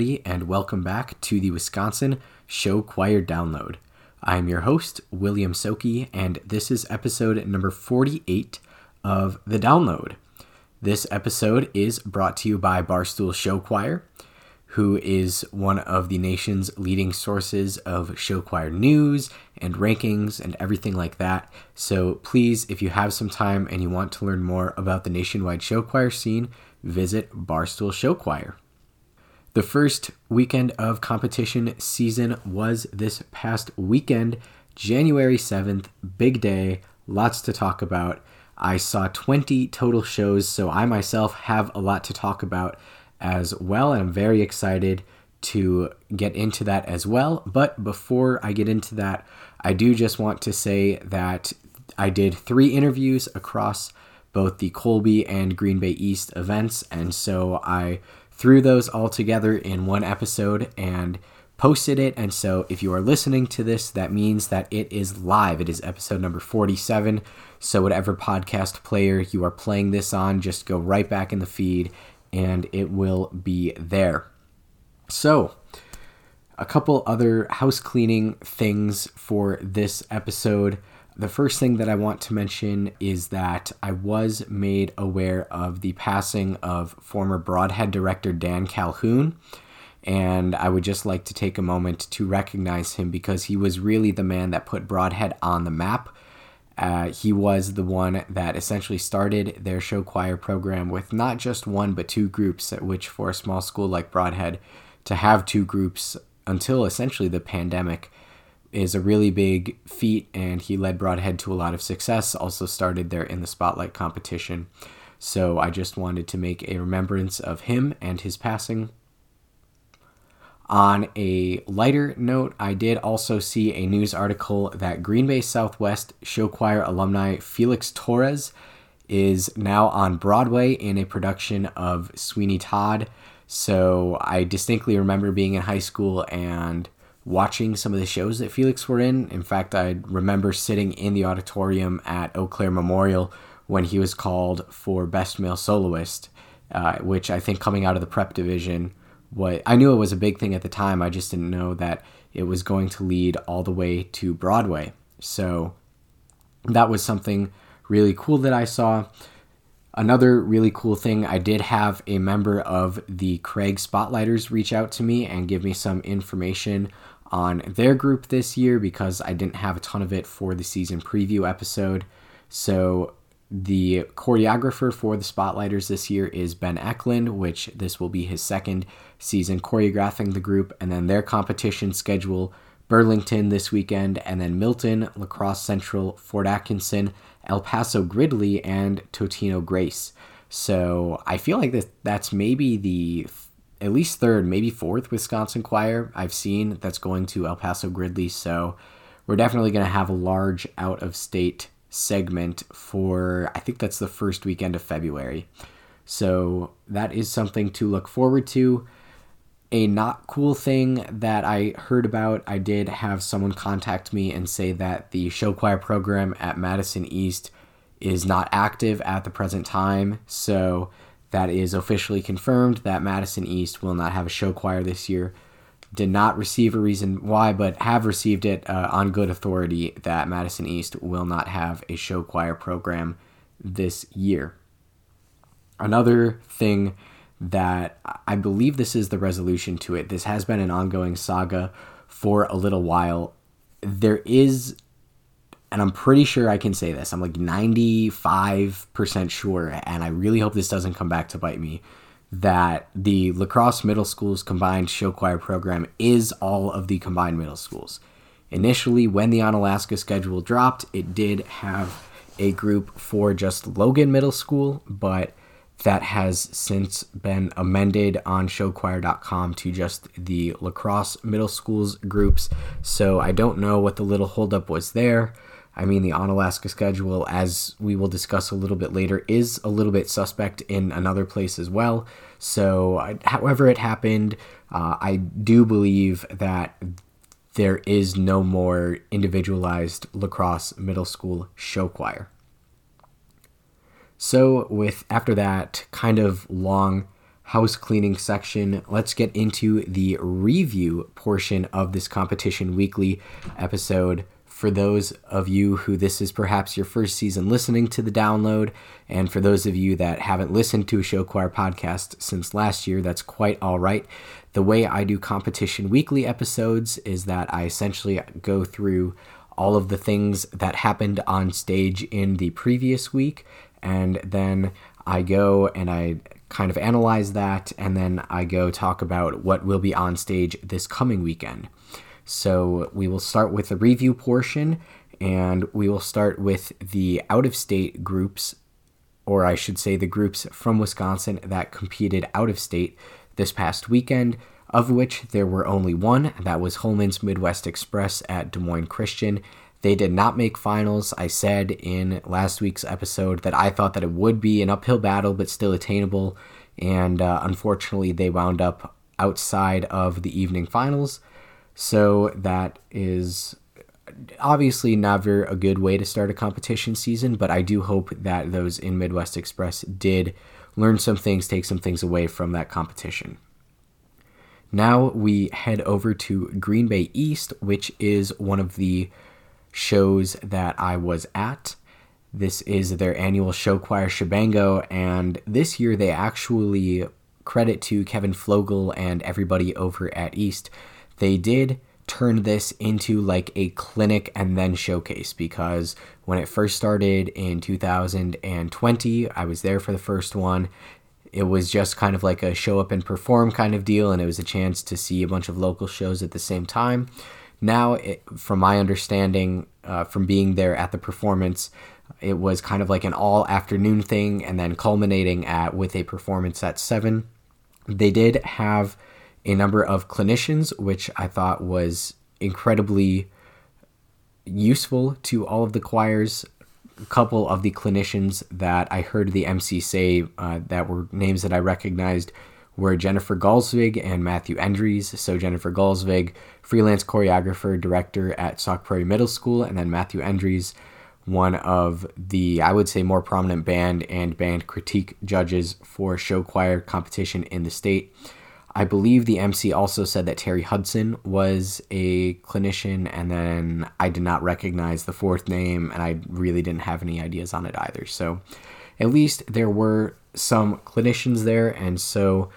everybody, and welcome back to the Wisconsin Show Choir Download. I'm your host, William Soki, and this is episode number 48 of The Download. This episode is brought to you by Barstool Show Choir, who is one of the nation's leading sources of show choir news and rankings and everything like that. So please, if you have some time and you want to learn more about the nationwide show choir scene, visit Barstool Show Choir. The first weekend of competition season was this past weekend, January 7th. Big day, lots to talk about. I saw 20 total shows, so I myself have a lot to talk about as well, and I'm very excited to get into that as well. But before I get into that, I do just want to say that I did three interviews across both the Colby and Green Bay East events, and so I threw those all together in one episode and posted it. And so if you are listening to this, that means that it is live. It is episode number 47. So, whatever podcast player you are playing this on, just go right back in the feed and it will be there. So, a couple other house cleaning things for this episode. The first thing that I want to mention is that I was made aware of the passing of former Brodhead director Dan Calhoun. And I would just like to take a moment to recognize him because he was really the man that put Brodhead on the map. Uh, he was the one that essentially started their show choir program with not just one but two groups, at which for a small school like Brodhead, to have two groups until essentially the pandemic is a really big feat, and he led Brodhead to a lot of success. Also started there in the Spotlight competition. So I just wanted to make a remembrance of him and his passing. On a lighter note, I did also see a news article that Green Bay Southwest show choir alumni Felix Torres is now on Broadway in a production of Sweeney Todd. So I distinctly remember being in high school and watching some of the shows that Felix were in. In fact, I remember sitting in the auditorium at Eau Claire Memorial when he was called for Best Male Soloist, uh, which I think coming out of the prep division, what I knew it was a big thing at the time. I just didn't know that it was going to lead all the way to Broadway. So that was something really cool that I saw. Another really cool thing, I did have a member of the Craig Spotlighters reach out to me and give me some information on their group this year because I didn't have a ton of it for the season preview episode. So the choreographer for the Spotlighters this year is Ben Eklund, which this will be his second season choreographing the group, and then their competition schedule Burlington this weekend, and then Milton, La Crosse Central, Fort Atkinson, El Paso Gridley, and Totino Grace. So I feel like that that's maybe the at least third, maybe fourth Wisconsin choir I've seen that's going to El Paso Gridley. So we're definitely going to have a large out of state segment for, I think that's the first weekend of February. So that is something to look forward to. A not cool thing that I heard about, I did have someone contact me and say that the show choir program at Madison East is not active at the present time. So that is officially confirmed that Madison East will not have a show choir this year. Did not receive a reason why, but have received it uh, on good authority that Madison East will not have a show choir program this year. Another thing that I believe this is the resolution to it. This has been an ongoing saga for a little while. There is and I'm pretty sure I can say this. I'm like 95% sure, and I really hope this doesn't come back to bite me, that the La Crosse Middle School's combined show choir program is all of the combined middle schools. Initially, when the Onalaska schedule dropped, it did have a group for just Logan Middle School, but that has since been amended on showchoir.com to just the La Crosse Middle Schools groups. So I don't know what the little holdup was there. I mean, the Onalaska schedule, as we will discuss a little bit later, is a little bit suspect in another place as well. So, however it happened, uh, I do believe that there is no more individualized La Crosse middle school show choir. So, with after that kind of long house cleaning section, let's get into the review portion of this competition weekly episode. For those of you who this is perhaps your first season listening to the download, and for those of you that haven't listened to a show choir podcast since last year, that's quite all right. The way I do competition weekly episodes is that I essentially go through all of the things that happened on stage in the previous week, and then I go and I kind of analyze that, and then I go talk about what will be on stage this coming weekend. So we will start with the review portion, and we will start with the out of state groups, or I should say the groups from Wisconsin that competed out of state this past weekend, of which there were only one. That was Holmen's Midwest Express at Des Moines Christian. They did not make finals. I said in last week's episode that I thought that it would be an uphill battle, but still attainable. And uh, unfortunately, they wound up outside of the evening finals. So that is obviously never a good way to start a competition season, but I do hope that those in Midwest Express did learn some things, take some things away from that competition. Now we head over to Green Bay East, which is one of the shows that I was at. This is their annual show choir Shebango, and this year they actually credit to Kevin Flogel and everybody over at East. They did turn this into like a clinic and then showcase because when it first started in 2020, I was there for the first one. It was just kind of like a show up and perform kind of deal, and it was a chance to see a bunch of local shows at the same time. Now, it, from my understanding, uh, from being there at the performance, it was kind of like an all afternoon thing, and then culminating at with a performance at seven. They did have a number of clinicians, which I thought was incredibly useful to all of the choirs. A couple of the clinicians that I heard the MC say uh, that were names that I recognized were Jennifer Galsvig and Matthew Endries. So Jennifer Galsvig, freelance choreographer, director at Sauk Prairie Middle School, and then Matthew Endries, one of the, I would say, more prominent band and band critique judges for show choir competition in the state. I believe the MC also said that Terry Hudson was a clinician, and then I did not recognize the fourth name, and I really didn't have any ideas on it either. So, at least there were some clinicians there, and so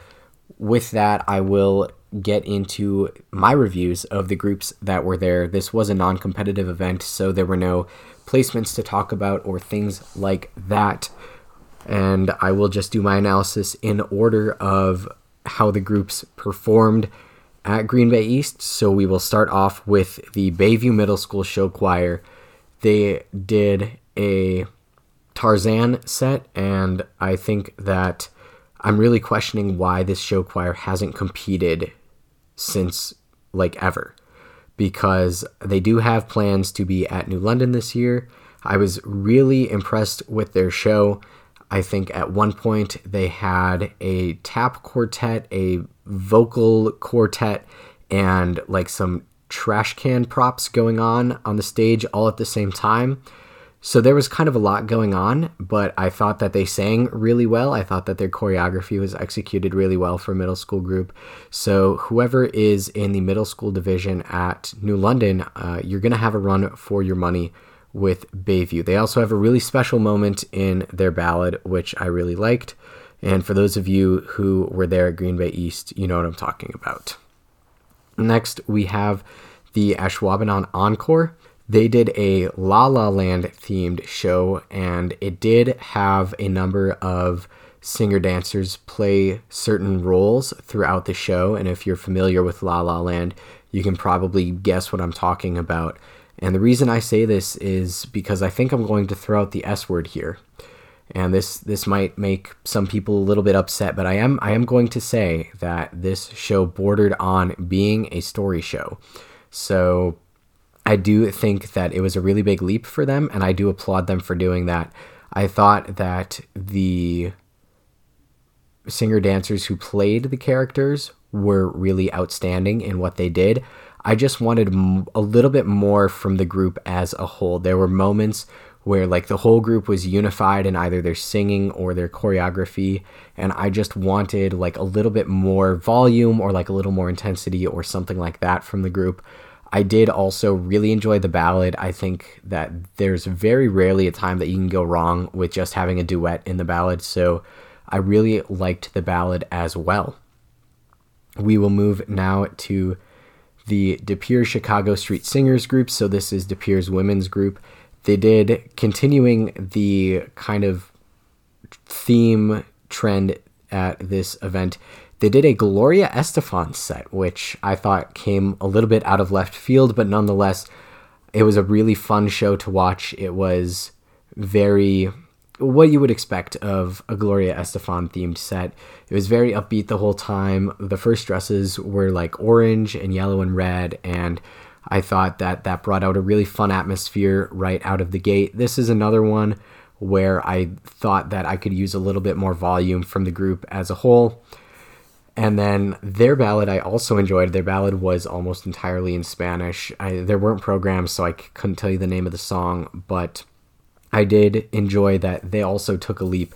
with that, I will get into my reviews of the groups that were there. This was a non competitive event, so there were no placements to talk about or things like that. And I will just do my analysis in order of how the groups performed at Green Bay East. So we will start off with the Bayview Middle School Show Choir. They did a Tarzan set, and I think that I'm really questioning why this show choir hasn't competed since like ever because they do have plans to be at New London this year. I was really impressed with their show. I think at one point they had a tap quartet, a vocal quartet, and like some trash can props going on on the stage all at the same time. So there was kind of a lot going on, but I thought that they sang really well. I thought that their choreography was executed really well for a middle school group. So whoever is in the middle school division at New London, uh, you're going to have a run for your money with Bayview. They also have a really special moment in their ballad, which I really liked. And for those of you who were there at Green Bay East, you know what I'm talking about. Next, we have the Ashwaubenon Encore they did a La La Land themed show, and it did have a number of singer dancers play certain roles throughout the show. And if you're familiar with La La Land, you can probably guess what I'm talking about. And the reason I say this is because I think I'm going to throw out the S word here. And this this might make some people a little bit upset, but I am I am going to say that this show bordered on being a story show. So I do think that it was a really big leap for them, and I do applaud them for doing that. I thought that the singer dancers who played the characters were really outstanding in what they did. I just wanted a little bit more from the group as a whole. There were moments where like the whole group was unified in either their singing or their choreography and i just wanted like a little bit more volume or like a little more intensity or something like that from the group. I did also really enjoy the ballad. I think that there's very rarely a time that you can go wrong with just having a duet in the ballad so i really liked the ballad as well. We will move now to the De Pere Chicago Street Singers group. So this is De Pere's women's group. They did continuing the kind of theme trend at this event. They did a Gloria Estefan set, which I thought came a little bit out of left field, but nonetheless, it was a really fun show to watch. It was very what you would expect of a Gloria Estefan themed set. It was very upbeat the whole time. The first dresses were like orange and yellow and red, and I thought that that brought out a really fun atmosphere right out of the gate. This is another one where I thought that I could use a little bit more volume from the group as a whole. And then their ballad, I also enjoyed. Their ballad was almost entirely in Spanish. I, there weren't programs, so I couldn't tell you the name of the song, but I did enjoy that they also took a leap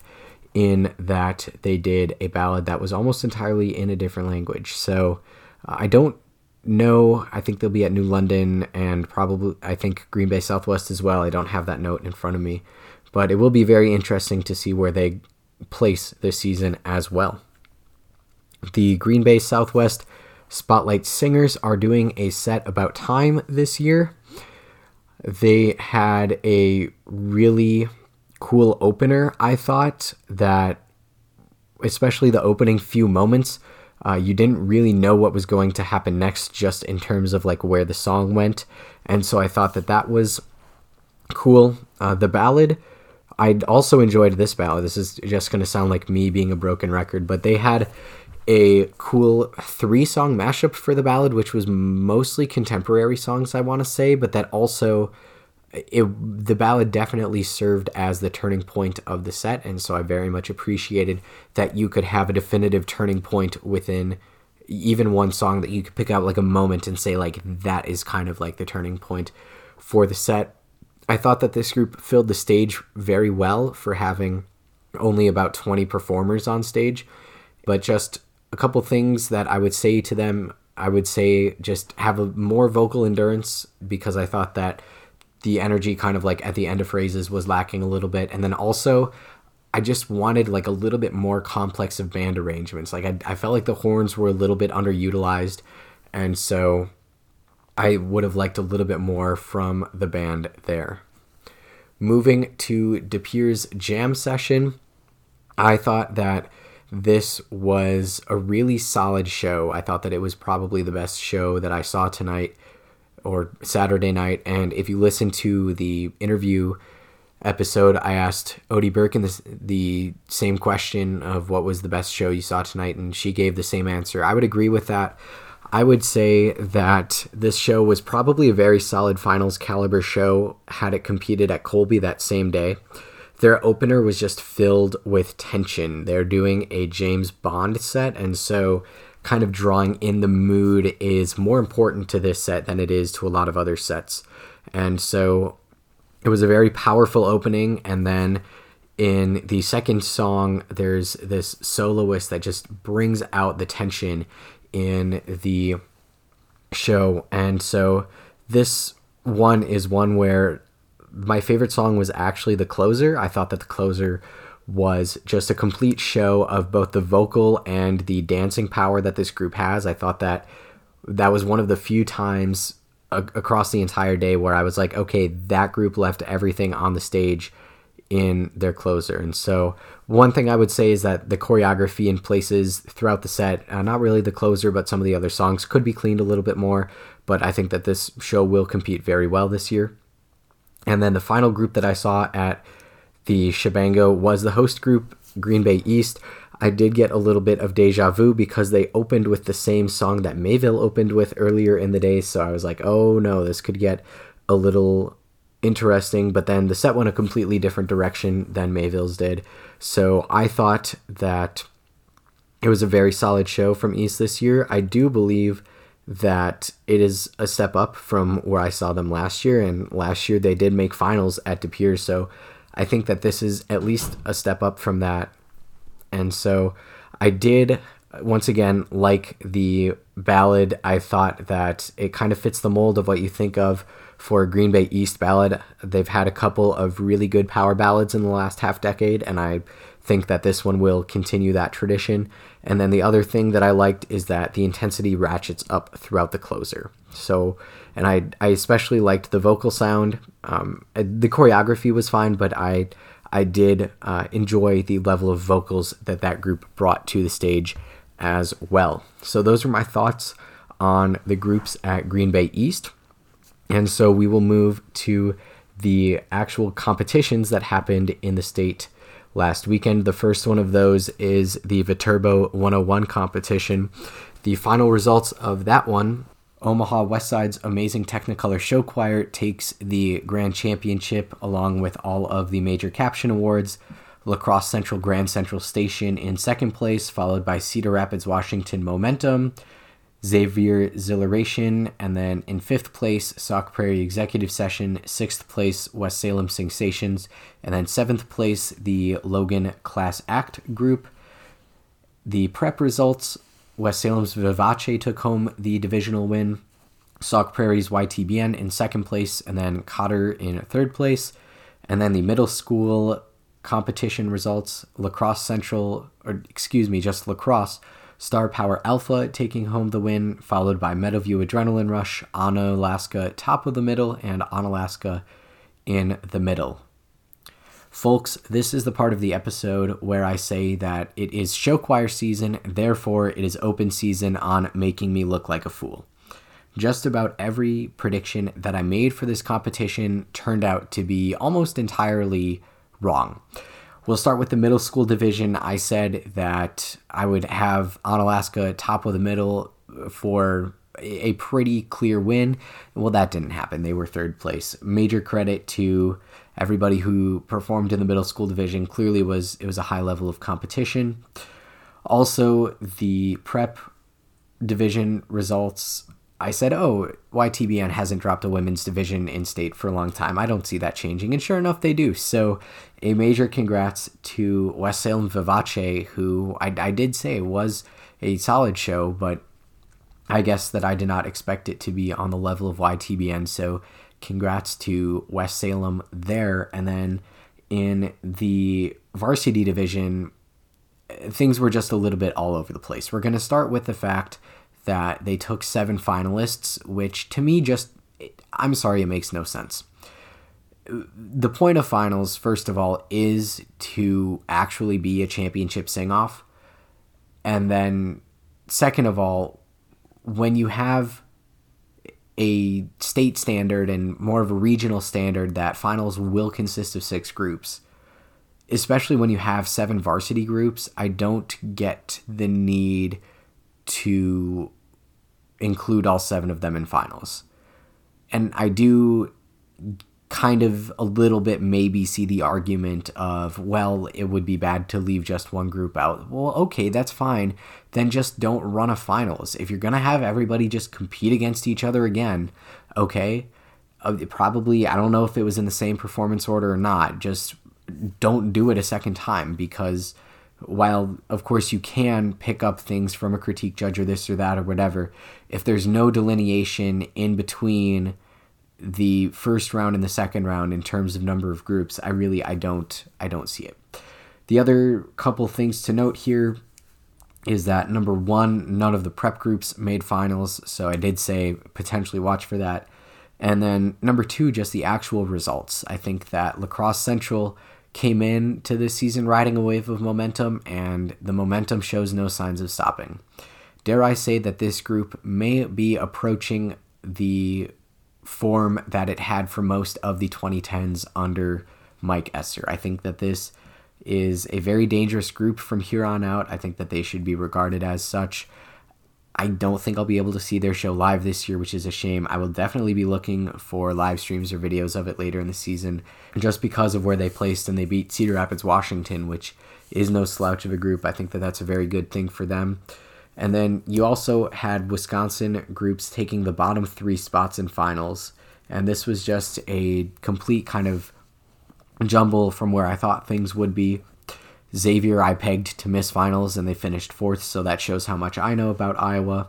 in that they did a ballad that was almost entirely in a different language. So uh, I don't know. I think they'll be at New London and probably, I think, Green Bay Southwest as well. I don't have that note in front of me. But it will be very interesting to see where they place this season as well. The Green Bay Southwest Spotlight Singers are doing a set about time this year they had a really cool opener, I thought, that especially the opening few moments, uh, you didn't really know what was going to happen next, just in terms of like where the song went. And so I thought that that was cool. Uh, the ballad, I also enjoyed this ballad. This is just going to sound like me being a broken record, but they had a cool three song mashup for the ballad, which was mostly contemporary songs, I want to say, but that also. It, the ballad definitely served as the turning point of the set, and so I very much appreciated that you could have a definitive turning point within even one song that you could pick out like a moment and say like that is kind of like the turning point for the set. I thought that this group filled the stage very well for having only about 20 performers on stage, but just couple things that I would say to them. I would say just have a more vocal endurance because I thought that the energy kind of like at the end of phrases was lacking a little bit. And then also, I just wanted like a little bit more complex of band arrangements. Like I, I felt like the horns were a little bit underutilized. And so I would have liked a little bit more from the band there. Moving to De Pere's jam session, I thought that this was a really solid show. I thought that it was probably the best show that I saw tonight or Saturday night. And if you listen to the interview episode, I asked Odie Birkin the, the same question of what was the best show you saw tonight, and she gave the same answer. I would agree with that. I would say that this show was probably a very solid finals caliber show had it competed at Colby that same day their opener was just filled with tension. They're doing a James Bond set, and so kind of drawing in the mood is more important to this set than it is to a lot of other sets. And so it was a very powerful opening, and then in the second song, there's this soloist that just brings out the tension in the show. And so this one is one where my favorite song was actually the closer. I thought that the closer was just a complete show of both the vocal and the dancing power that this group has. I thought that that was one of the few times a- across the entire day where I was like, okay, that group left everything on the stage in their closer. And so, one thing I would say is that the choreography in places throughout the set, uh, not really the closer, but some of the other songs, could be cleaned a little bit more. But I think that this show will compete very well this year. And then the final group that I saw at the Shebango was the host group, Green Bay East. I did get a little bit of deja vu because they opened with the same song that Mayville opened with earlier in the day. So I was like, oh no, this could get a little interesting. But then the set went a completely different direction than Mayville's did. So I thought that it was a very solid show from East this year. I do believe that it is a step up from where I saw them last year. And last year they did make finals at De Pere. So I think that this is at least a step up from that. And so I did, once again, like the ballad. I thought that it kind of fits the mold of what you think of for Green Bay East ballad. They've had a couple of really good power ballads in the last half decade, and I think that this one will continue that tradition. And then the other thing that I liked is that the intensity ratchets up throughout the closer. So, and I, I especially liked the vocal sound. Um, the choreography was fine, but I, I did uh, enjoy the level of vocals that that group brought to the stage as well. So those are my thoughts on the groups at Green Bay East. And so we will move to the actual competitions that happened in the state last weekend. The first one of those is the Viterbo 101 competition. The final results of that one Omaha Westside's amazing Technicolor Show Choir takes the grand championship along with all of the major caption awards. La Crosse Central Grand Central Station in second place, followed by Cedar Rapids, Washington Momentum, Xavier Exhilaration, and then in fifth place, Sauk Prairie Executive Session, sixth place, West Salem Sensations, and then seventh place, the Logan Class Act Group. The prep results West Salem's Vivace took home the divisional win, Sauk Prairie's YTBN in second place, and then Cotter in third place. And then the middle school competition results La Crosse Central, or excuse me, just La Crosse Star Power Alpha taking home the win, followed by Meadowview Adrenaline Rush, Onalaska top of the middle, and Onalaska in the middle. Folks, this is the part of the episode where I say that it is show choir season, therefore, it is open season on making me look like a fool. Just about every prediction that I made for this competition turned out to be almost entirely wrong. We'll start with the middle school division. I said that I would have Onalaska top of the middle for a pretty clear win. Well, that didn't happen. They were third place. Major credit to everybody who performed in the middle school division. Clearly, was it was a high level of competition. Also, the prep division results I said, oh, YTBN hasn't dropped a women's division in state for a long time. I don't see that changing. And sure enough, they do. So, a major congrats to West Salem Vivace, who I, I did say was a solid show, but I guess that I did not expect it to be on the level of YTBN. So, congrats to West Salem there. And then in the varsity division, things were just a little bit all over the place. We're going to start with the fact that they took seven finalists, which to me just, I'm sorry, it makes no sense. The point of finals, first of all, is to actually be a championship sing off. And then, second of all, when you have a state standard and more of a regional standard that finals will consist of six groups, especially when you have seven varsity groups, I don't get the need to include all seven of them in finals. And I do kind of a little bit maybe see the argument of, well, it would be bad to leave just one group out. Well, okay, that's fine. Then just don't run a finals. If you're going to have everybody just compete against each other again, okay, uh, probably, I don't know if it was in the same performance order or not, just don't do it a second time because while of course you can pick up things from a critique judge or this or that or whatever, if there's no delineation in between the first round and the second round in terms of number of groups, I really I don't I don't see it. The other couple things to note here is that number one, none of the prep groups made finals, so I did say potentially watch for that. And then number two, just the actual results. I think that La Crosse Central came in to this season riding a wave of momentum, and the momentum shows no signs of stopping. Dare I say that this group may be approaching the form that it had for most of the 2010s under Mike Esser. I think that this is a very dangerous group from here on out. I think that they should be regarded as such. I don't think I'll be able to see their show live this year, which is a shame. I will definitely be looking for live streams or videos of it later in the season, just because of where they placed and they beat Cedar Rapids, Washington, which is no slouch of a group. I think that that's a very good thing for them. And then you also had Wisconsin groups taking the bottom three spots in finals. And this was just a complete kind of jumble from where I thought things would be. Xavier, I pegged to miss finals, and they finished fourth, so that shows how much I know about Iowa.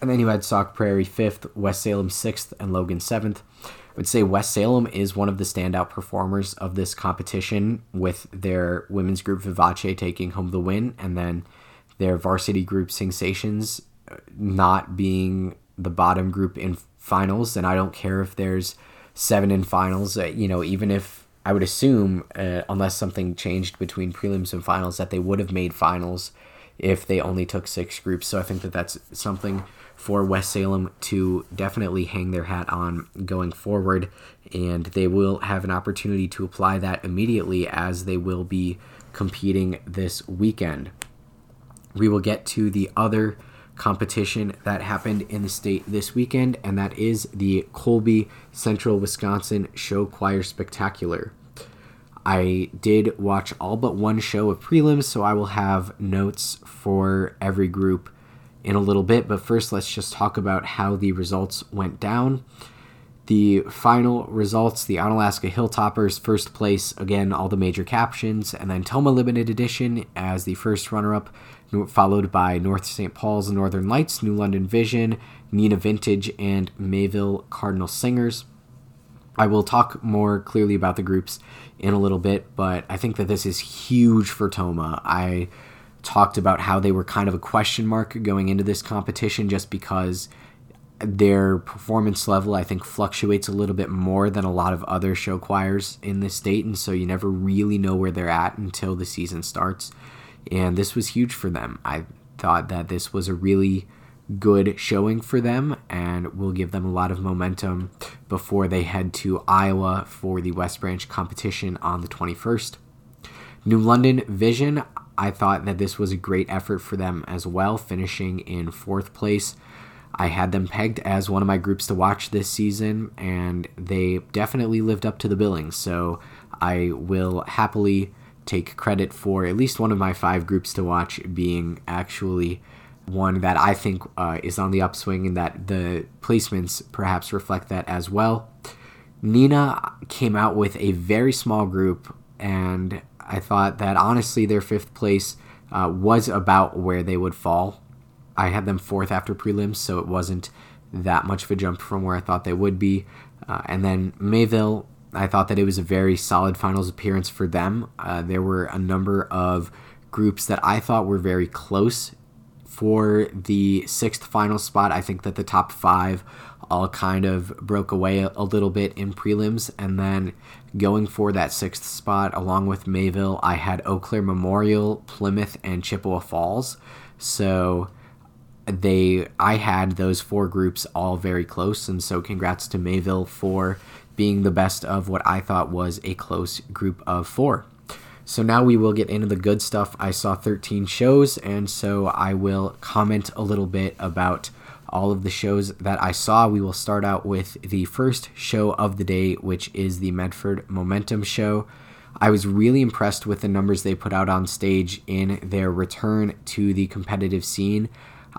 And then you had Sauk Prairie fifth, West Salem sixth, and Logan seventh. I would say West Salem is one of the standout performers of this competition, with their women's group Vivace taking home the win, and then their varsity group Sensations uh, not being the bottom group in finals. And I don't care if there's seven in finals, uh, you know, even if I would assume, uh, unless something changed between prelims and finals, that they would have made finals if they only took six groups. So I think that that's something for West Salem to definitely hang their hat on going forward. And they will have an opportunity to apply that immediately as they will be competing this weekend. We will get to the other competition that happened in the state this weekend, and that is the Colby Central Wisconsin Show Choir Spectacular. I did watch all but one show of prelims, so I will have notes for every group in a little bit. But first, let's just talk about how the results went down. The final results the Onalaska Hilltoppers, first place, again, all the major captions, and then Tomah Limited Edition as the first runner up, followed by North St. Paul's Northern Lights, New London Vision, Neenah Vintage, and Mayville Cardinal Singers. I will talk more clearly about the groups in a little bit, but I think that this is huge for Tomah. I talked about how they were kind of a question mark going into this competition just because their performance level I think fluctuates a little bit more than a lot of other show choirs in the state and so you never really know where they're at until the season starts and this was huge for them. I thought that this was a really good showing for them and will give them a lot of momentum before they head to Iowa for the West Branch competition on the 21st. New London Vision, I thought that this was a great effort for them as well, finishing in fourth place. I had them pegged as one of my groups to watch this season, and they definitely lived up to the billing. So I will happily take credit for at least one of my five groups to watch being actually one that I think uh, is on the upswing and that the placements perhaps reflect that as well. Neenah came out with a very small group, and I thought that honestly their fifth place uh, was about where they would fall. I had them fourth after prelims, so it wasn't that much of a jump from where I thought they would be. Uh, and then Mayville I thought that it was a very solid finals appearance for them. Uh, there were a number of groups that I thought were very close for the sixth final spot. I think that the top five all kind of broke away a, a little bit in prelims. And then going for that sixth spot, along with Mayville, I had Eau Claire Memorial, Plymouth, and Chippewa Falls. So they I had those four groups all very close and so congrats to Mayville for being the best of what I thought was a close group of four. So now we will get into the good stuff. I saw 13 shows, and so I will comment a little bit about all of the shows that I saw. We will start out with the first show of the day, which is the Medford Momentum Show. I was really impressed with the numbers they put out on stage in their return to the competitive scene.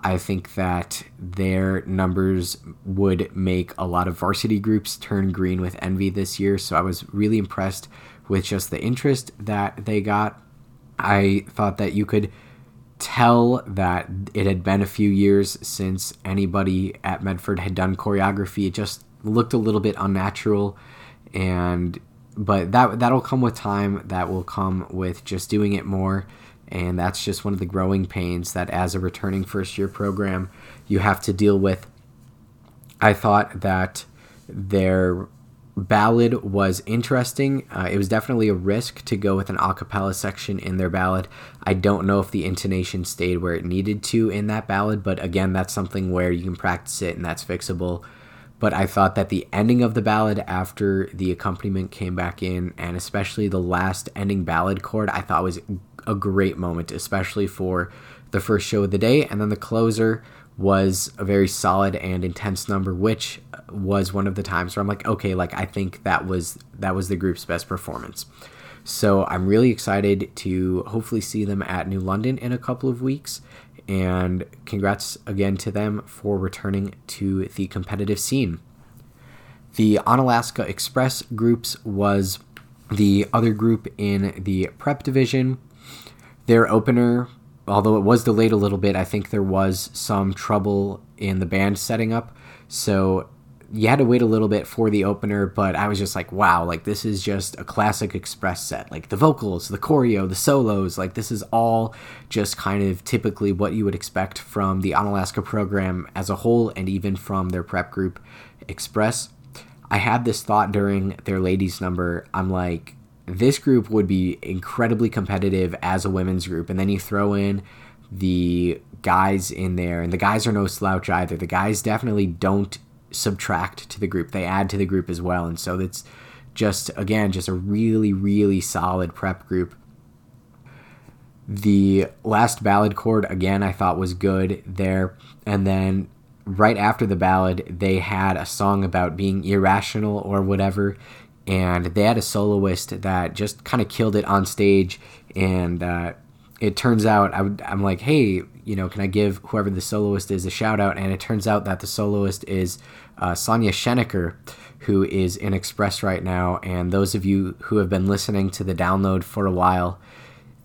I think that their numbers would make a lot of varsity groups turn green with envy this year. So I was really impressed with just the interest that they got. I thought that you could tell that it had been a few years since anybody at Medford had done choreography. It just looked a little bit unnatural and but that that'll come with time. That will come with just doing it more and that's just one of the growing pains that, as a returning first year program, you have to deal with. I thought that their ballad was interesting. Uh, it was definitely a risk to go with an a cappella section in their ballad. I don't know if the intonation stayed where it needed to in that ballad, but again, that's something where you can practice it and that's fixable. But I thought that the ending of the ballad after the accompaniment came back in, and especially the last ending ballad chord, I thought was a great moment, especially for the first show of the day. And then the closer was a very solid and intense number, which was one of the times where I'm like, okay, like I think that was that was the group's best performance. So I'm really excited to hopefully see them at New London in a couple of weeks. And congrats again to them for returning to the competitive scene. The Onalaska Express groups was the other group in the prep division. Their opener, although it was delayed a little bit, I think there was some trouble in the band setting up. So you had to wait a little bit for the opener, but I was just like, wow, like this is just a classic Express set. Like the vocals, the choreo, the solos, like this is all just kind of typically what you would expect from the Onalaska program as a whole and even from their prep group Express. I had this thought during their ladies number. I'm like, this group would be incredibly competitive as a women's group. And then you throw in the guys in there, and the guys are no slouch either. The guys definitely don't subtract to the group, they add to the group as well. And so it's just, again, just a really, really solid prep group. The last ballad chord, again, I thought was good there. And then right after the ballad, they had a song about being irrational or whatever. And they had a soloist that just kind of killed it on stage. And uh, it turns out I am like, hey, you know, can I give whoever the soloist is a shout out? And it turns out that the soloist is uh, Sonia Schenecker, who is in Express right now. And those of you who have been listening to the download for a while,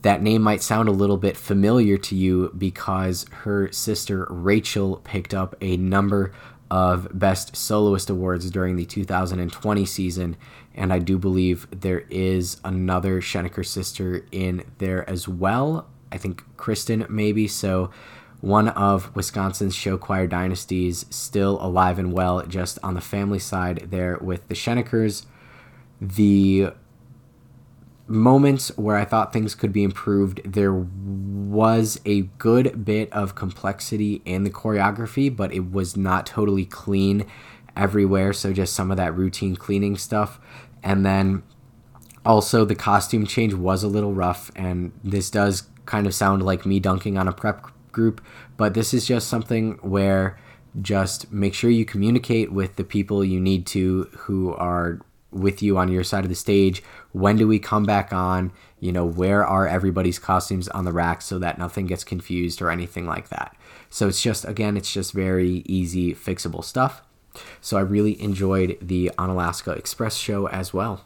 that name might sound a little bit familiar to you because her sister Rachel picked up a number of Best Soloist Awards during the 2020 season. And I do believe there is another Schenecker sister in there as well. I think Kristen, maybe. So, one of Wisconsin's show choir dynasties still alive and well, just on the family side there with the Scheneckers. The moments where I thought things could be improved, there was a good bit of complexity in the choreography, but it was not totally clean everywhere. So, just some of that routine cleaning stuff. And then also, the costume change was a little rough, and this does kind of sound like me dunking on a prep group, but this is just something where just make sure you communicate with the people you need to who are with you on your side of the stage. When do we come back on? You know, where are everybody's costumes on the rack so that nothing gets confused or anything like that. So it's just, again, it's just very easy, fixable stuff. So I really enjoyed the Onalaska Express show as well.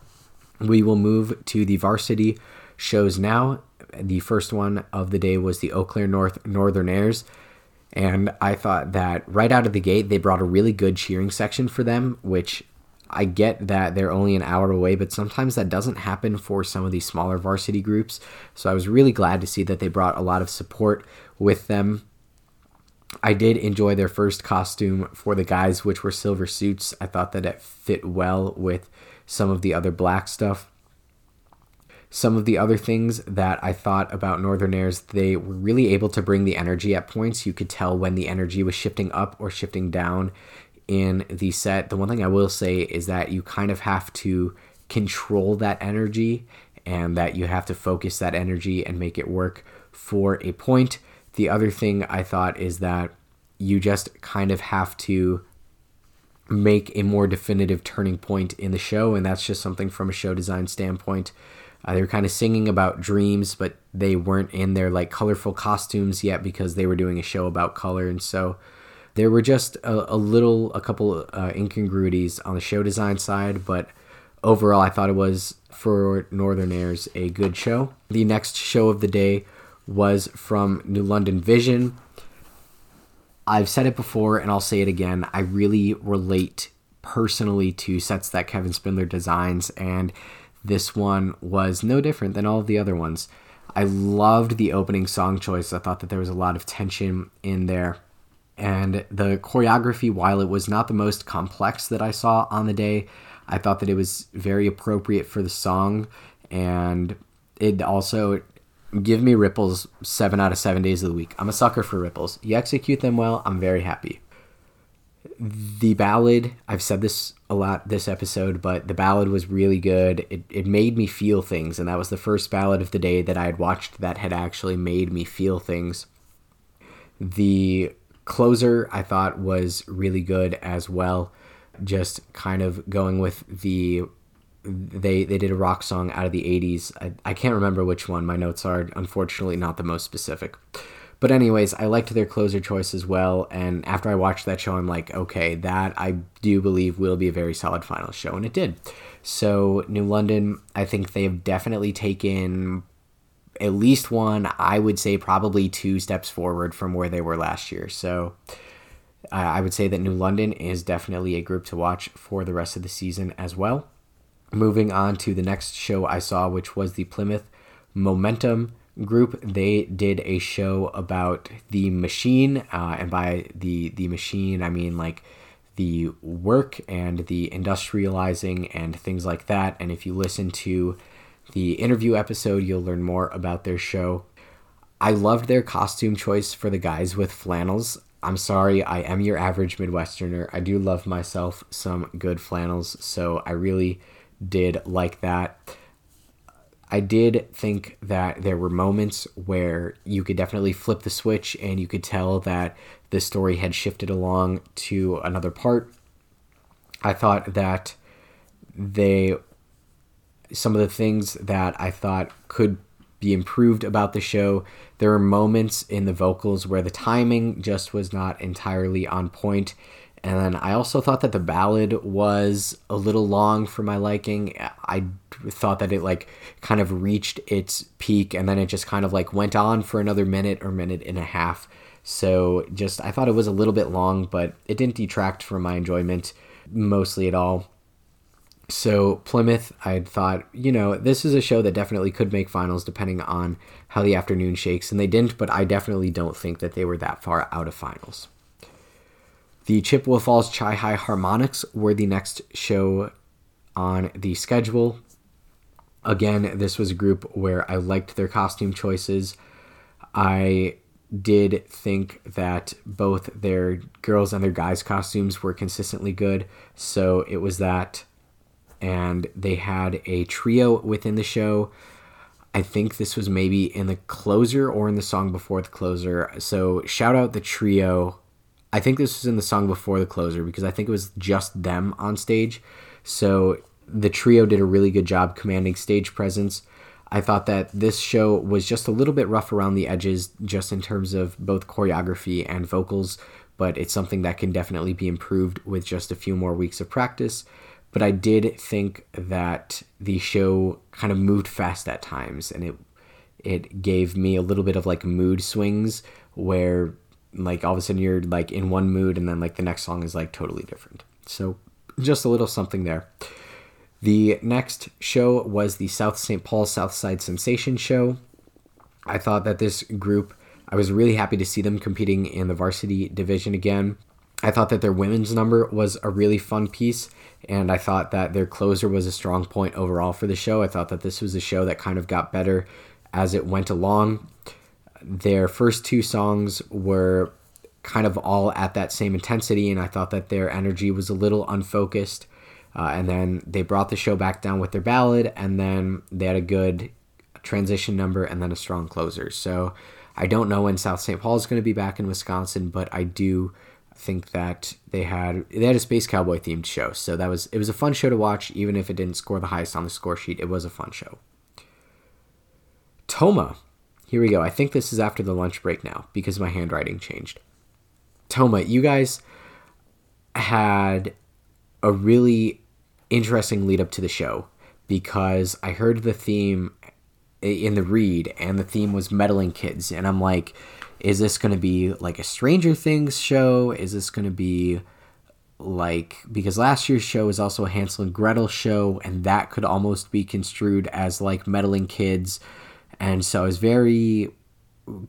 We will move to the varsity shows now. The first one of the day was the Eau Claire North Northernaires. And I thought that right out of the gate, they brought a really good cheering section for them, which I get that they're only an hour away, but sometimes that doesn't happen for some of these smaller varsity groups. So I was really glad to see that they brought a lot of support with them. I did enjoy their first costume for the guys, which were silver suits. I thought that it fit well with some of the other black stuff. Some of the other things that I thought about Northernaires, they were really able to bring the energy at points. You could tell when the energy was shifting up or shifting down in the set. The one thing I will say is that you kind of have to control that energy and that you have to focus that energy and make it work for a point. The other thing I thought is that you just kind of have to make a more definitive turning point in the show, and that's just something from a show design standpoint. Uh, they were kind of singing about dreams, but they weren't in their like colorful costumes yet because they were doing a show about color, and so there were just a, a little, a couple uh, incongruities on the show design side, but overall, I thought it was for Northernaires a good show. The next show of the day was from New London Vision. I've said it before and I'll say it again. I really relate personally to sets that Kevin Spindler designs, and this one was no different than all of the other ones. I loved the opening song choice. I thought that there was a lot of tension in there. And the choreography, while it was not the most complex that I saw on the day, I thought that it was very appropriate for the song. And it also give me ripples seven out of seven days of the week. I'm a sucker for ripples. You execute them well, I'm very happy. The ballad, I've said this a lot this episode, but the ballad was really good. It, it made me feel things, and that was the first ballad of the day that I had watched that had actually made me feel things. The closer I thought was really good as well. Just kind of going with the they they did a rock song out of the 80s I, I can't remember which one my notes are unfortunately not the most specific But anyways, I liked their closer choice as well. And after I watched that show, I'm like, okay, that I do believe will be a very solid final show, and it did. So New London, I think they have definitely taken at least one, I would say probably two steps forward from where they were last year. So I would say that New London is definitely a group to watch for the rest of the season as well. Moving on to the next show I saw, which was the Plymouth Momentum group. They did a show about the machine, uh, and by the the machine, I mean like the work and the industrializing and things like that. And if you listen to the interview episode, you'll learn more about their show. I loved their costume choice for the guys with flannels. I'm sorry, I am your average Midwesterner. I do love myself some good flannels, so I really did like that. I did think that there were moments where you could definitely flip the switch and you could tell that the story had shifted along to another part. I thought that they some of the things that I thought could be improved about the show. There were moments in the vocals where the timing just was not entirely on point. And then I also thought that the ballad was a little long for my liking. I thought that it like kind of reached its peak and then it just kind of like went on for another minute or minute and a half. So just I thought it was a little bit long, but it didn't detract from my enjoyment mostly at all. So Plymouth, I thought, you know, this is a show that definitely could make finals depending on how the afternoon shakes, and they didn't, but I definitely don't think that they were that far out of finals. The Chippewa Falls Chi High Harmonics were the next show on the schedule. Again, this was a group where I liked their costume choices. I did think that both their girls and their guys' costumes were consistently good, so it was that and they had a trio within the show. I think this was maybe in the closer or in the song before the closer. So shout out the trio. I think this was in the song before the closer because I think it was just them on stage. So the trio did a really good job commanding stage presence. I thought that this show was just a little bit rough around the edges, just in terms of both choreography and vocals, but it's something that can definitely be improved with just a few more weeks of practice but I did think that the show kind of moved fast at times, and it it gave me a little bit of like mood swings where like all of a sudden you're like in one mood and then like the next song is like totally different. So just a little something there. The next show was the South St. Paul Southside Sensation show. I thought that this group, I was really happy to see them competing in the varsity division again. I thought that their women's number was a really fun piece and I thought that their closer was a strong point overall for the show. I thought that this was a show that kind of got better as it went along. Their first two songs were kind of all at that same intensity, and I thought that their energy was a little unfocused. Uh, and then they brought the show back down with their ballad, and then they had a good transition number and then a strong closer. So I don't know when South St. Paul is going to be back in Wisconsin, but I do think that they had they had a space cowboy themed show so that was it was a fun show to watch even if it didn't score the highest on the score sheet it was a fun show Tomah here we go. I think this is after the lunch break now because my handwriting changed. Tomah you guys had a really interesting lead up to the show because i heard the theme in the read and the theme was meddling kids. And i'm like is this going to be like a Stranger Things show? Is this going to be like because last year's show was also a Hansel and Gretel show, and that could almost be construed as like meddling kids, and so I was very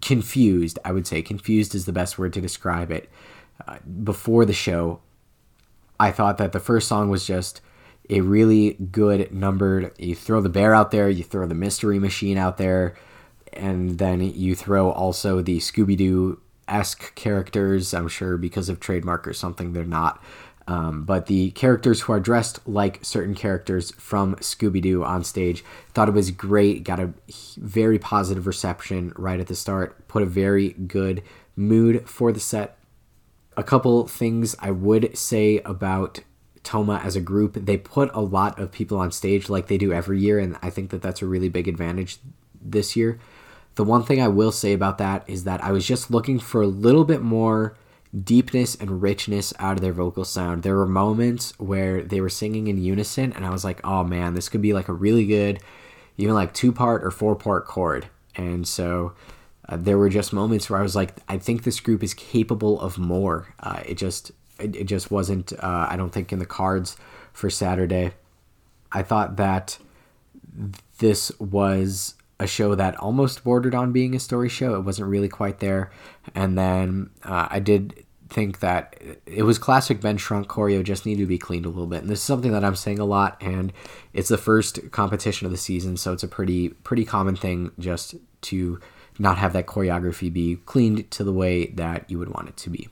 confused. I would say confused is the best word to describe it. Uh, before the show, I thought that the first song was just a really good numbered. You throw the bear out there, you throw the mystery machine out there and then you throw also the Scooby Doo esque characters. I'm sure because of trademark or something, they're not. Um, but the characters who are dressed like certain characters from Scooby Doo on stage thought it was great. Got a very positive reception right at the start. Put a very good mood for the set. A couple things I would say about Tomah as a group. They put a lot of people on stage like they do every year, and I think that that's a really big advantage this year The one thing I will say about that is that I was just looking for a little bit more deepness and richness out of their vocal sound. There were moments where they were singing in unison, and I was like, oh man, this could be like a really good, even like two part or four part chord. And so uh, there were just moments where I was like, I think this group is capable of more. Uh, it just, it, just wasn't, uh, I don't think, in the cards for Saturday. I thought that this was a show that almost bordered on being a story show. It wasn't really quite there. And then uh, I did think that it was classic Ben Shrunk choreo, just needed to be cleaned a little bit. And this is something that I'm saying a lot, and it's the first competition of the season, so it's a pretty pretty common thing just to not have that choreography be cleaned to the way that you would want it to be.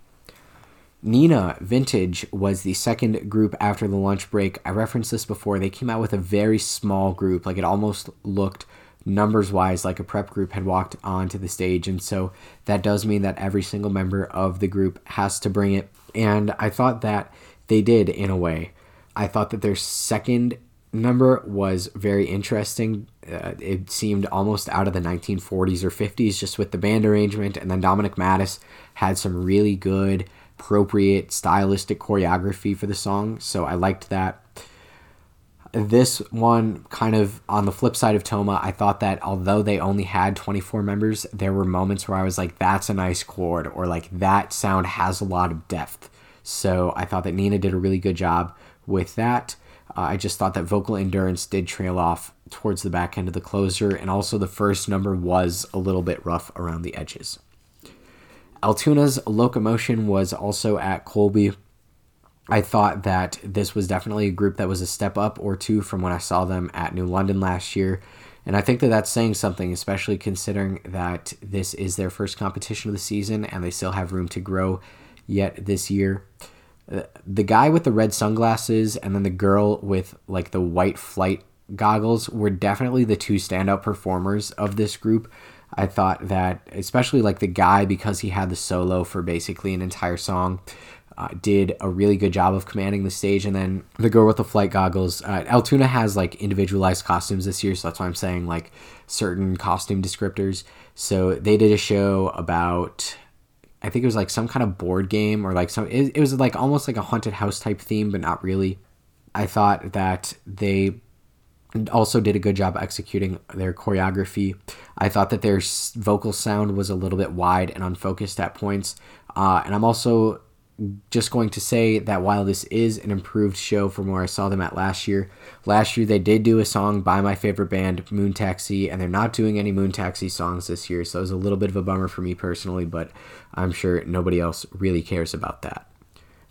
Neenah Vintage was the second group after the lunch break. I referenced this before. They came out with a very small group, like it almost looked numbers wise like a prep group had walked onto the stage. And so that does mean that every single member of the group has to bring it. And I thought that they did in a way. I thought that their second number was very interesting. Uh, it seemed almost out of the 1940s or 50s just with the band arrangement. And then Dominic Mattis had some really good, appropriate, stylistic choreography for the song. So I liked that this one kind of on the flip side of Tomah, I thought that although they only had 24 members, there were moments where I was like, that's a nice chord, or like that sound has a lot of depth. So I thought that Neenah did a really good job with that. Uh, I just thought that vocal endurance did trail off towards the back end of the closer, and also the first number was a little bit rough around the edges. Altoona's Locomotion was also at Colby. I thought that this was definitely a group that was a step up or two from when I saw them at New London last year. And I think that that's saying something, especially considering that this is their first competition of the season and they still have room to grow yet this year. Uh, the guy with the red sunglasses and then the girl with like the white flight goggles were definitely the two standout performers of this group. I thought that, especially like the guy, because he had the solo for basically an entire song, uh, did a really good job of commanding the stage. And then the girl with the flight goggles, uh, Altoona has like individualized costumes this year, so that's why I'm saying like certain costume descriptors. So they did a show about. I think it was like some kind of board game or like some. It, it was like almost like a haunted house type theme, but not really. I thought that they also did a good job executing their choreography. I thought that their vocal sound was a little bit wide and unfocused at points. Uh, and I'm also just going to say that while this is an improved show from where I saw them at last year, last year they did do a song by my favorite band, Moon Taxi, and they're not doing any Moon Taxi songs this year, so it was a little bit of a bummer for me personally, but I'm sure nobody else really cares about that.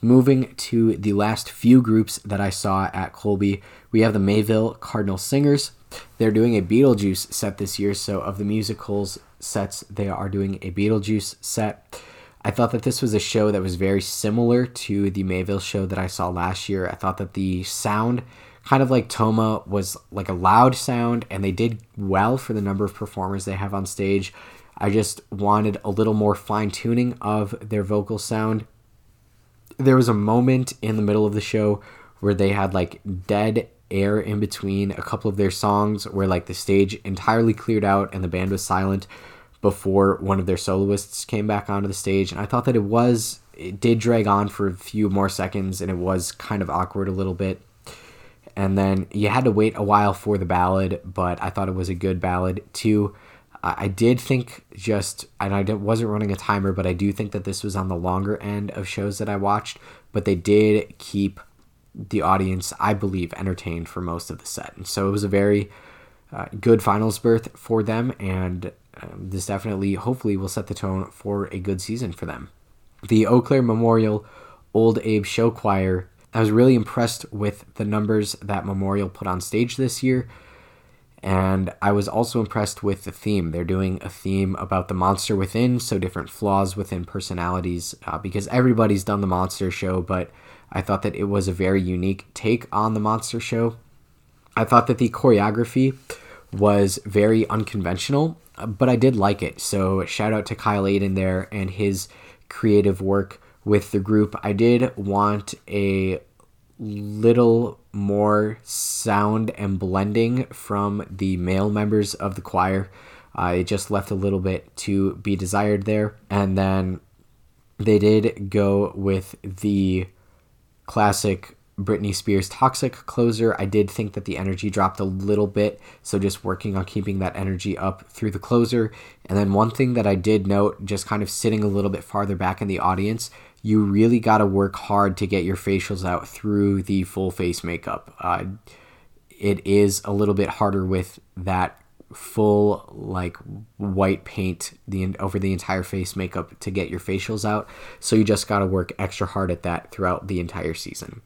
Moving to the last few groups that I saw at Colby, we have the Mayville Cardinal Singers. They're doing a Beetlejuice set this year, so of the musicals sets, they are doing a Beetlejuice set. I thought that this was a show that was very similar to the Mayville show that I saw last year. I thought that the sound, kind of like Tomah, was like a loud sound, and they did well for the number of performers they have on stage. I just wanted a little more fine tuning of their vocal sound. There was a moment in the middle of the show where they had like dead air in between a couple of their songs, where like the stage entirely cleared out and the band was silent before one of their soloists came back onto the stage. And I thought that it was, it did drag on for a few more seconds and it was kind of awkward a little bit. And then you had to wait a while for the ballad, but I thought it was a good ballad too. I did think just, and I wasn't running a timer, but I do think that this was on the longer end of shows that I watched, but they did keep the audience, I believe, entertained for most of the set. And so it was a very uh, good finals berth for them, and um, this definitely, hopefully, will set the tone for a good season for them. The Eau Claire Memorial Old Abe Show Choir. I was really impressed with the numbers that Memorial put on stage this year. And I was also impressed with the theme. They're doing a theme about the monster within, so different flaws within personalities, uh, because everybody's done the monster show, but I thought that it was a very unique take on the monster show. I thought that the choreography was very unconventional but I did like it. So shout out to Kyle Aiden there and his creative work with the group. I did want a little more sound and blending from the male members of the choir. Uh, it just left a little bit to be desired there. And then they did go with the classic Britney Spears Toxic closer. I did think that the energy dropped a little bit, so just working on keeping that energy up through the closer. And then one thing that I did note, just kind of sitting a little bit farther back in the audience, you really got to work hard to get your facials out through the full face makeup. Uh, it is a little bit harder with that full like white paint the over the entire face makeup to get your facials out so you just got to work extra hard at that throughout the entire season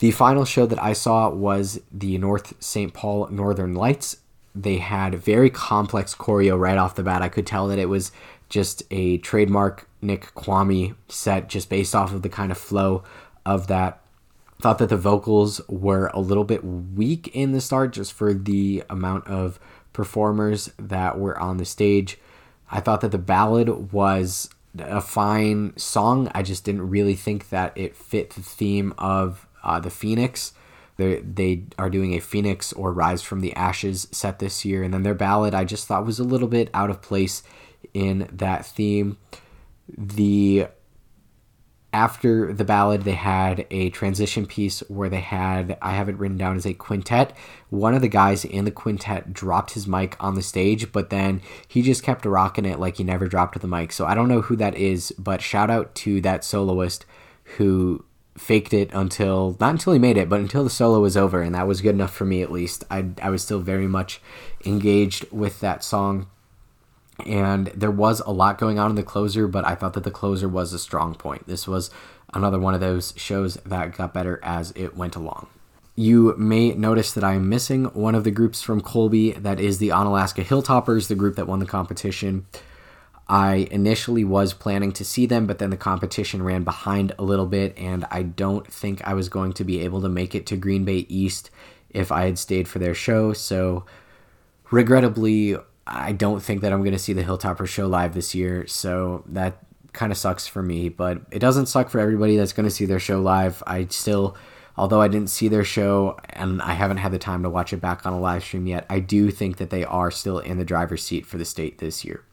the final show that i saw was the north st paul northern lights they had very complex choreo right off the bat i could tell that it was just a trademark nick kwame set just based off of the kind of flow of that thought that the vocals were a little bit weak in the start just for the amount of performers that were on the stage. I thought that the ballad was a fine song. I just didn't really think that it fit the theme of uh, the Phoenix. They're, they are doing a Phoenix or Rise from the Ashes set this year. And then their ballad, I just thought was a little bit out of place in that theme. The after the ballad, they had a transition piece where they had, I have it written down as a quintet. One of the guys in the quintet dropped his mic on the stage, but then he just kept rocking it like he never dropped the mic. So I don't know who that is, but shout out to that soloist who faked it until, not until he made it, but until the solo was over. And that was good enough for me at least. I, I was still very much engaged with that song and there was a lot going on in the closer, but I thought that the closer was a strong point. This was another one of those shows that got better as it went along. You may notice that I am missing one of the groups from Colby, that is the Onalaska Hilltoppers, the group that won the competition. I initially was planning to see them, but then the competition ran behind a little bit, and I don't think I was going to be able to make it to Green Bay East if I had stayed for their show. So, regrettably, I don't think that I'm going to see the Hilltopper show live this year, so that kind of sucks for me. But it doesn't suck for everybody that's going to see their show live. I still, although I didn't see their show and I haven't had the time to watch it back on a live stream yet, I do think that they are still in the driver's seat for the state this year.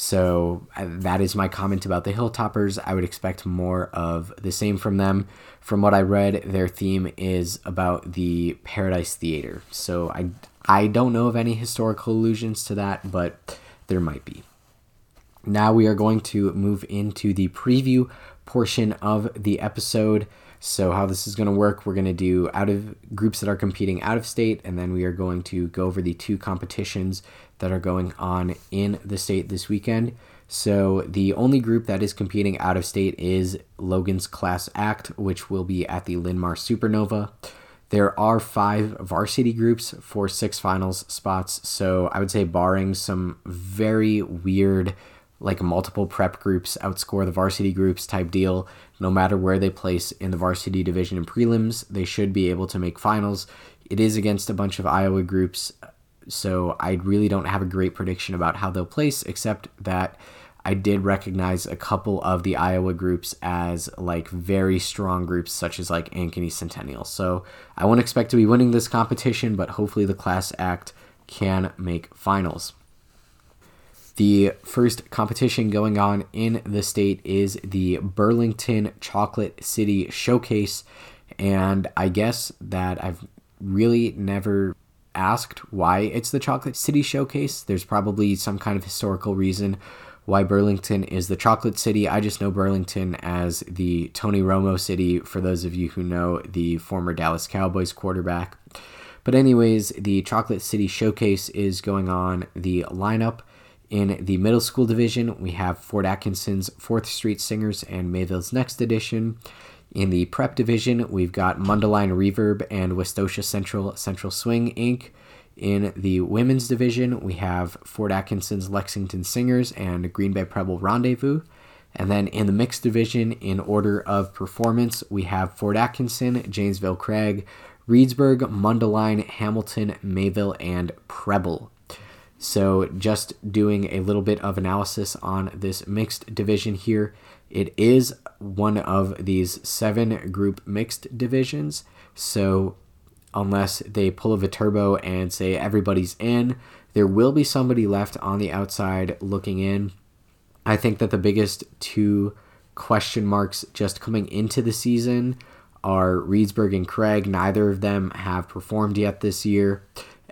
So uh, that is my comment about the Hilltoppers. I would expect more of the same from them. From what I read, their theme is about the Paradise Theater. So I I don't know of any historical allusions to that, but there might be. Now we are going to move into the preview portion of the episode. So, how this is going to work, we're going to do out of groups that are competing out of state, and then we are going to go over the two competitions that are going on in the state this weekend. So, the only group that is competing out of state is Logan's Class Act, which will be at the Linn-Mar Supernova. There are five varsity groups for six finals spots. So I would say, barring some very weird, like multiple prep groups outscore the varsity groups type deal, no matter where they place in the varsity division and prelims, they should be able to make finals. It is against a bunch of Iowa groups. So I really don't have a great prediction about how they'll place, except that I did recognize a couple of the Iowa groups as like very strong groups, such as like Ankeny Centennial. So I won't expect to be winning this competition, but hopefully the class act can make finals. The first competition going on in the state is the Burlington Chocolate City Showcase. And I guess that I've really never asked why it's the Chocolate City Showcase. There's probably some kind of historical reason why Burlington is the chocolate city. I just know Burlington as the Tony Romo city, for those of you who know the former Dallas Cowboys quarterback. But, anyways, the Chocolate City Showcase is going on. The lineup in the middle school division, we have Fort Atkinson's 4th Street Singers and Mayville's Next Edition. In the prep division, we've got Mundelein Reverb and Westosha Central Central Swing Inc. In the women's division, we have Fort Atkinson's Lexington Singers and Green Bay Preble Rendezvous. And then in the mixed division, in order of performance, we have Fort Atkinson, Janesville Craig, Reedsburg, Mundelein, Hamilton, Mayville, and Preble. So, just doing a little bit of analysis on this mixed division here. It is one of these seven group mixed divisions. So, unless they pull a Viterbo and say everybody's in. There will be somebody left on the outside looking in. I think that the biggest two question marks just coming into the season are Reedsburg and Craig. Neither of them have performed yet this year.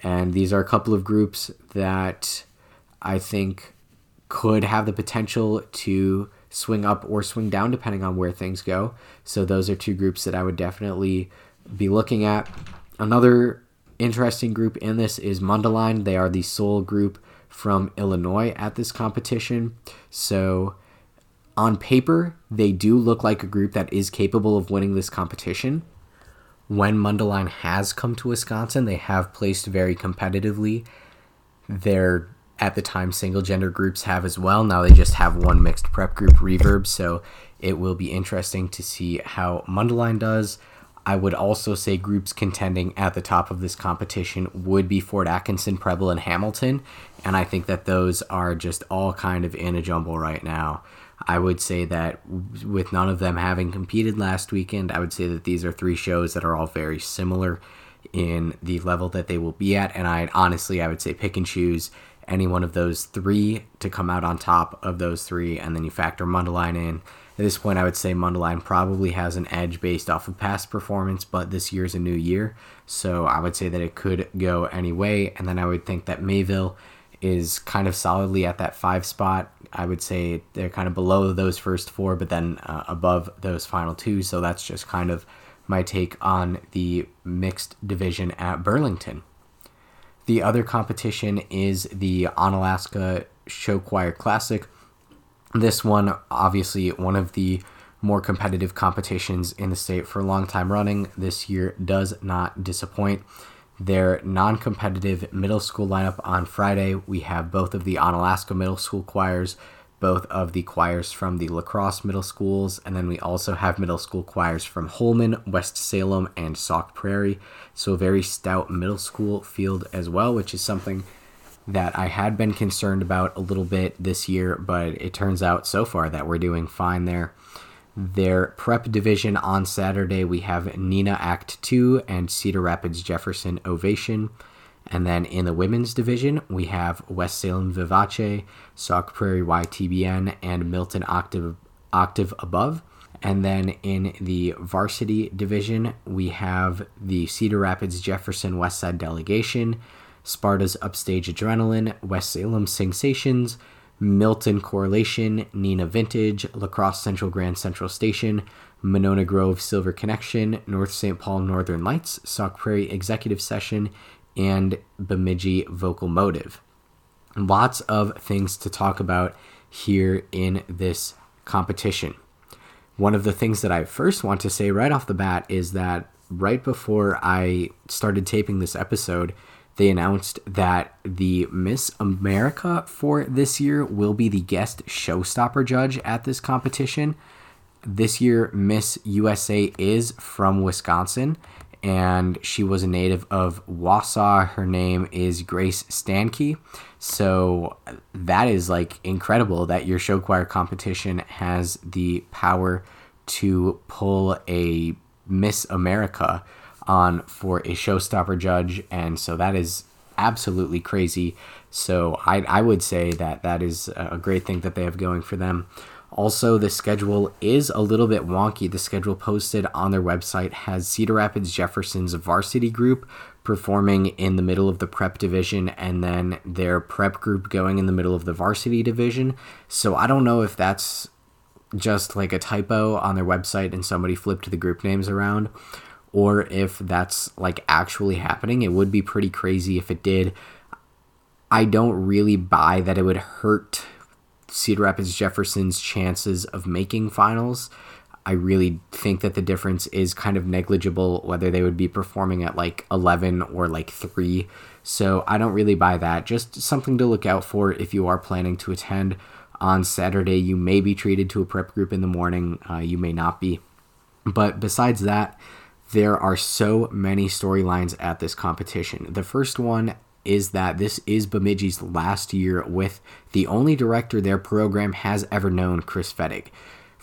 And these are a couple of groups that I think could have the potential to swing up or swing down depending on where things go. So those are two groups that I would definitely be looking at. Another interesting group in this is Mundelein. They are the sole group from Illinois at this competition. So on paper, they do look like a group that is capable of winning this competition. When Mundelein has come to Wisconsin, they have placed very competitively. Their at the time single gender groups have as well. Now they just have one mixed prep group reverb, so it will be interesting to see how Mundelein does. I would also say groups contending at the top of this competition would be Fort Atkinson, Preble, and Hamilton. And I think that those are just all kind of in a jumble right now. I would say that with none of them having competed last weekend, I would say that these are three shows that are all very similar in the level that they will be at. And I honestly, I would say pick and choose any one of those three to come out on top of those three, and then you factor Mundelein in at this point, I would say Mundelein probably has an edge based off of past performance, but this year's a new year. So I would say that it could go any way. And then I would think that Mayville is kind of solidly at that five spot. I would say they're kind of below those first four, but then uh, above those final two. So that's just kind of my take on the mixed division at Burlington. The other competition is the Onalaska Show Choir Classic this one, obviously, one of the more competitive competitions in the state for a long time running. This year does not disappoint. Their non competitive middle school lineup on Friday, we have both of the Onalaska middle school choirs, both of the choirs from the La Crosse middle schools, and then we also have middle school choirs from Holmen, West Salem, and Sauk Prairie. So, very stout middle school field as well, which is something that I had been concerned about a little bit this year, but it turns out so far that we're doing fine there. Their prep division on Saturday, we have Neenah Act 2 and Cedar Rapids Jefferson Ovation. And then in the women's division, we have West Salem Vivace, Sauk Prairie YTBN, and Milton Octave, Octave Above. And then in the varsity division, we have the Cedar Rapids Jefferson Westside Delegation, Sparta's Upstage Adrenaline, West Salem Sensations, Milton Correlation, Neenah Vintage, La Crosse Central Grand Central Station, Monona Grove Silver Connection, North St. Paul Northern Lights, Sauk Prairie Executive Session, and Bemidji Vocal Motive. Lots of things to talk about here in this competition. One of the things that I first want to say right off the bat is that right before I started taping this episode, they announced that the Miss America for this year will be the guest showstopper judge at this competition. This year, Miss USA is from Wisconsin, and she was a native of Wausau. Her name is Grace Stanke. So that is like incredible that your show choir competition has the power to pull a Miss America on for a showstopper judge, and so that is absolutely crazy. So I, I would say that that is a great thing that they have going for them. Also, the schedule is a little bit wonky. The schedule posted on their website has Cedar Rapids Jefferson's varsity group performing in the middle of the prep division and then their prep group going in the middle of the varsity division. So I don't know if that's just like a typo on their website and somebody flipped the group names around or if that's like actually happening. It would be pretty crazy if it did. I don't really buy that it would hurt Cedar Rapids Jefferson's chances of making finals. I really think that the difference is kind of negligible whether they would be performing at like 11 or like 3. So I don't really buy that. Just something to look out for if you are planning to attend on Saturday. You may be treated to a prep group in the morning, uh, you may not be. But besides that, there are so many storylines at this competition. The first one is that this is Bemidji's last year with the only director their program has ever known, Chris Fettig.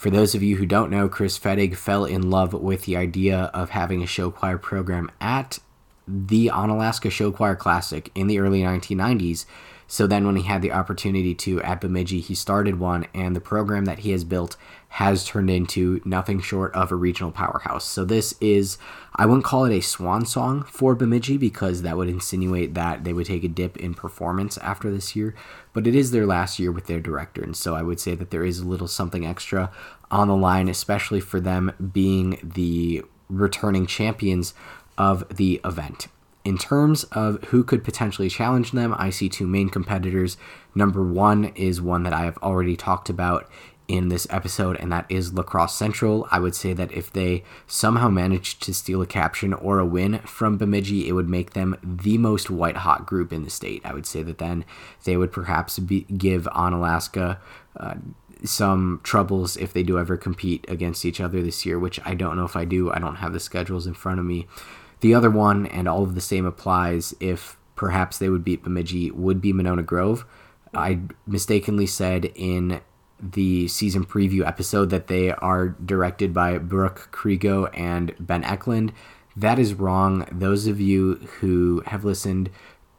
For those of you who don't know, Chris Fettig fell in love with the idea of having a show choir program at the Onalaska Show Choir Classic in the early 1990s. So then, when he had the opportunity to at Bemidji, he started one, and the program that he has built has turned into nothing short of a regional powerhouse. So, this is, I wouldn't call it a swan song for Bemidji because that would insinuate that they would take a dip in performance after this year, but it is their last year with their director. And so, I would say that there is a little something extra on the line, especially for them being the returning champions of the event. In terms of who could potentially challenge them, I see two main competitors. Number one is one that I have already talked about in this episode, and that is La Crosse Central. I would say that if they somehow managed to steal a caption or a win from Bemidji, it would make them the most white hot group in the state. I would say that then they would perhaps be, give Onalaska uh, some troubles if they do ever compete against each other this year, which I don't know if I do. I don't have the schedules in front of me. The other one, and all of the same applies if perhaps they would beat Bemidji, would be Monona Grove. I mistakenly said in the season preview episode that they are directed by Brooke Kriego and Ben Eklund. That is wrong. Those of you who have listened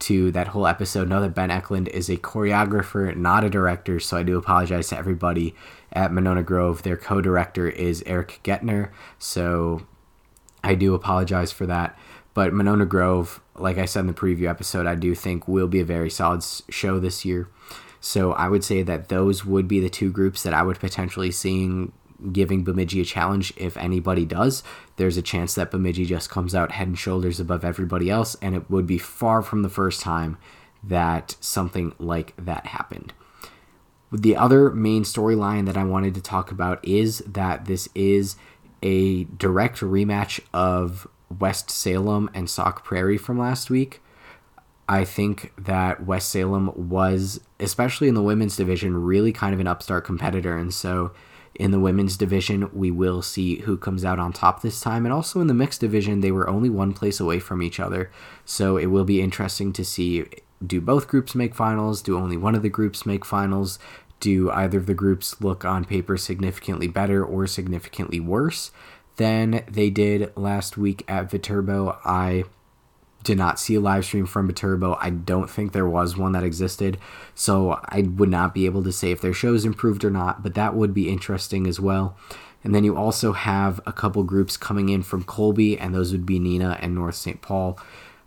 to that whole episode know that Ben Eklund is a choreographer, not a director. So I do apologize to everybody at Monona Grove. Their co director is Eric Getner. So I do apologize for that. But Monona Grove, like I said in the preview episode, I do think will be a very solid show this year. So I would say that those would be the two groups that I would potentially seeing giving Bemidji a challenge if anybody does. There's a chance that Bemidji just comes out head and shoulders above everybody else, and it would be far from the first time that something like that happened. The other main storyline that I wanted to talk about is that this is a direct rematch of West Salem and Sauk Prairie from last week. I think that West Salem was, especially in the women's division, really kind of an upstart competitor. And so in the women's division, we will see who comes out on top this time. And also in the mixed division, they were only one place away from each other. So it will be interesting to see do both groups make finals? Do only one of the groups make finals? Do either of the groups look on paper significantly better or significantly worse than they did last week at Viterbo? I did not see a live stream from Viterbo. I don't think there was one that existed, so I would not be able to say if their shows improved or not, but that would be interesting as well. And then you also have a couple groups coming in from Colby, and those would be Neenah and North St. Paul.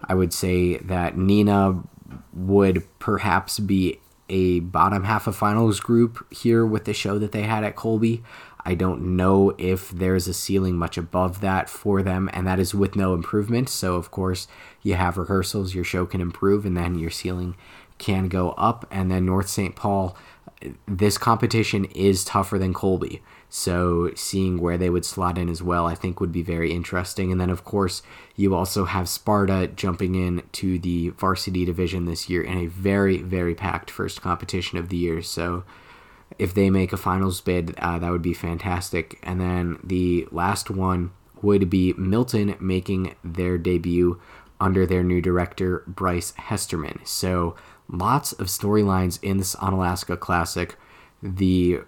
I would say that Neenah would perhaps be a bottom half of finals group here with the show that they had at Colby. I don't know if there's a ceiling much above that for them, and that is with no improvement. So, of course, you have rehearsals, your show can improve, and then your ceiling can go up. And then North St. Paul, this competition is tougher than Colby. So seeing where they would slot in as well, I think would be very interesting. And then of course you also have Sparta jumping in to the varsity division this year in a very very packed first competition of the year. So if they make a finals bid, uh, that would be fantastic. And then the last one would be Milton making their debut under their new director Bryce Hesterman. So lots of storylines in this Onalaska Classic. The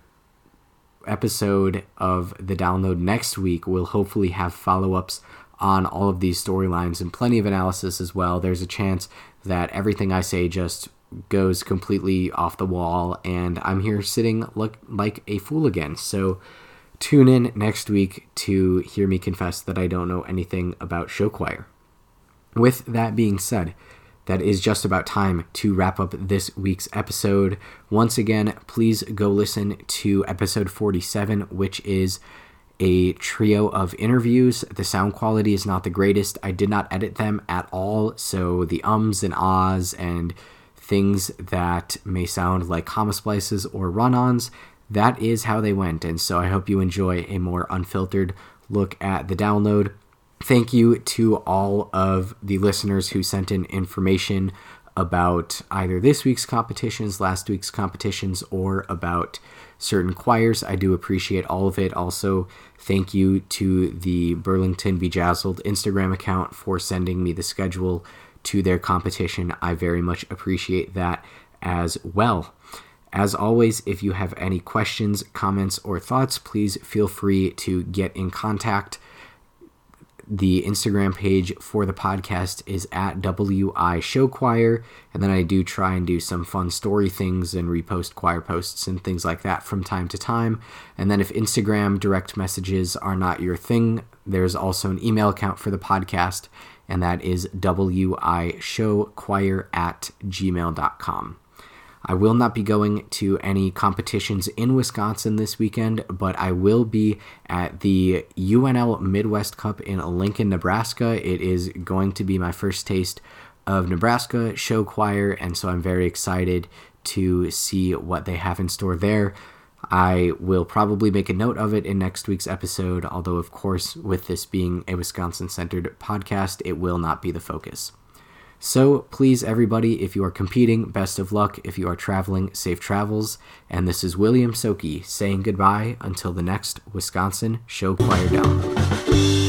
episode of the download next week will hopefully have follow ups on all of these storylines and plenty of analysis as well. There's a chance that everything I say just goes completely off the wall and I'm here sitting look like a fool again. So tune in next week to hear me confess that I don't know anything about show choir. With that being said, that is just about time to wrap up this week's episode. Once again, please go listen to episode 47, which is a trio of interviews. The sound quality is not the greatest. I did not edit them at all, so the ums and ahs and things that may sound like comma splices or run ons, that is how they went. And so I hope you enjoy a more unfiltered look at the download. Thank you to all of the listeners who sent in information about either this week's competitions, last week's competitions, or about certain choirs. I do appreciate all of it. Also, thank you to the Burlington Bejazzled Instagram account for sending me the schedule to their competition. I very much appreciate that as well. As always, if you have any questions, comments, or thoughts, please feel free to get in contact the Instagram page for the podcast is at WI Show Choir. And then I do try and do some fun story things and repost choir posts and things like that from time to time. And then if Instagram direct messages are not your thing, there's also an email account for the podcast, and that is wi show choir at gmail.com. I will not be going to any competitions in Wisconsin this weekend, but I will be at the UNL Midwest Cup in Lincoln, Nebraska. It is going to be my first taste of Nebraska show choir, and so I'm very excited to see what they have in store there. I will probably make a note of it in next week's episode, although, of course, with this being a Wisconsin centered podcast, it will not be the focus. So please, everybody, if you are competing, best of luck. If you are traveling, safe travels. And this is William Soki saying goodbye until the next Wisconsin Show Choir Down.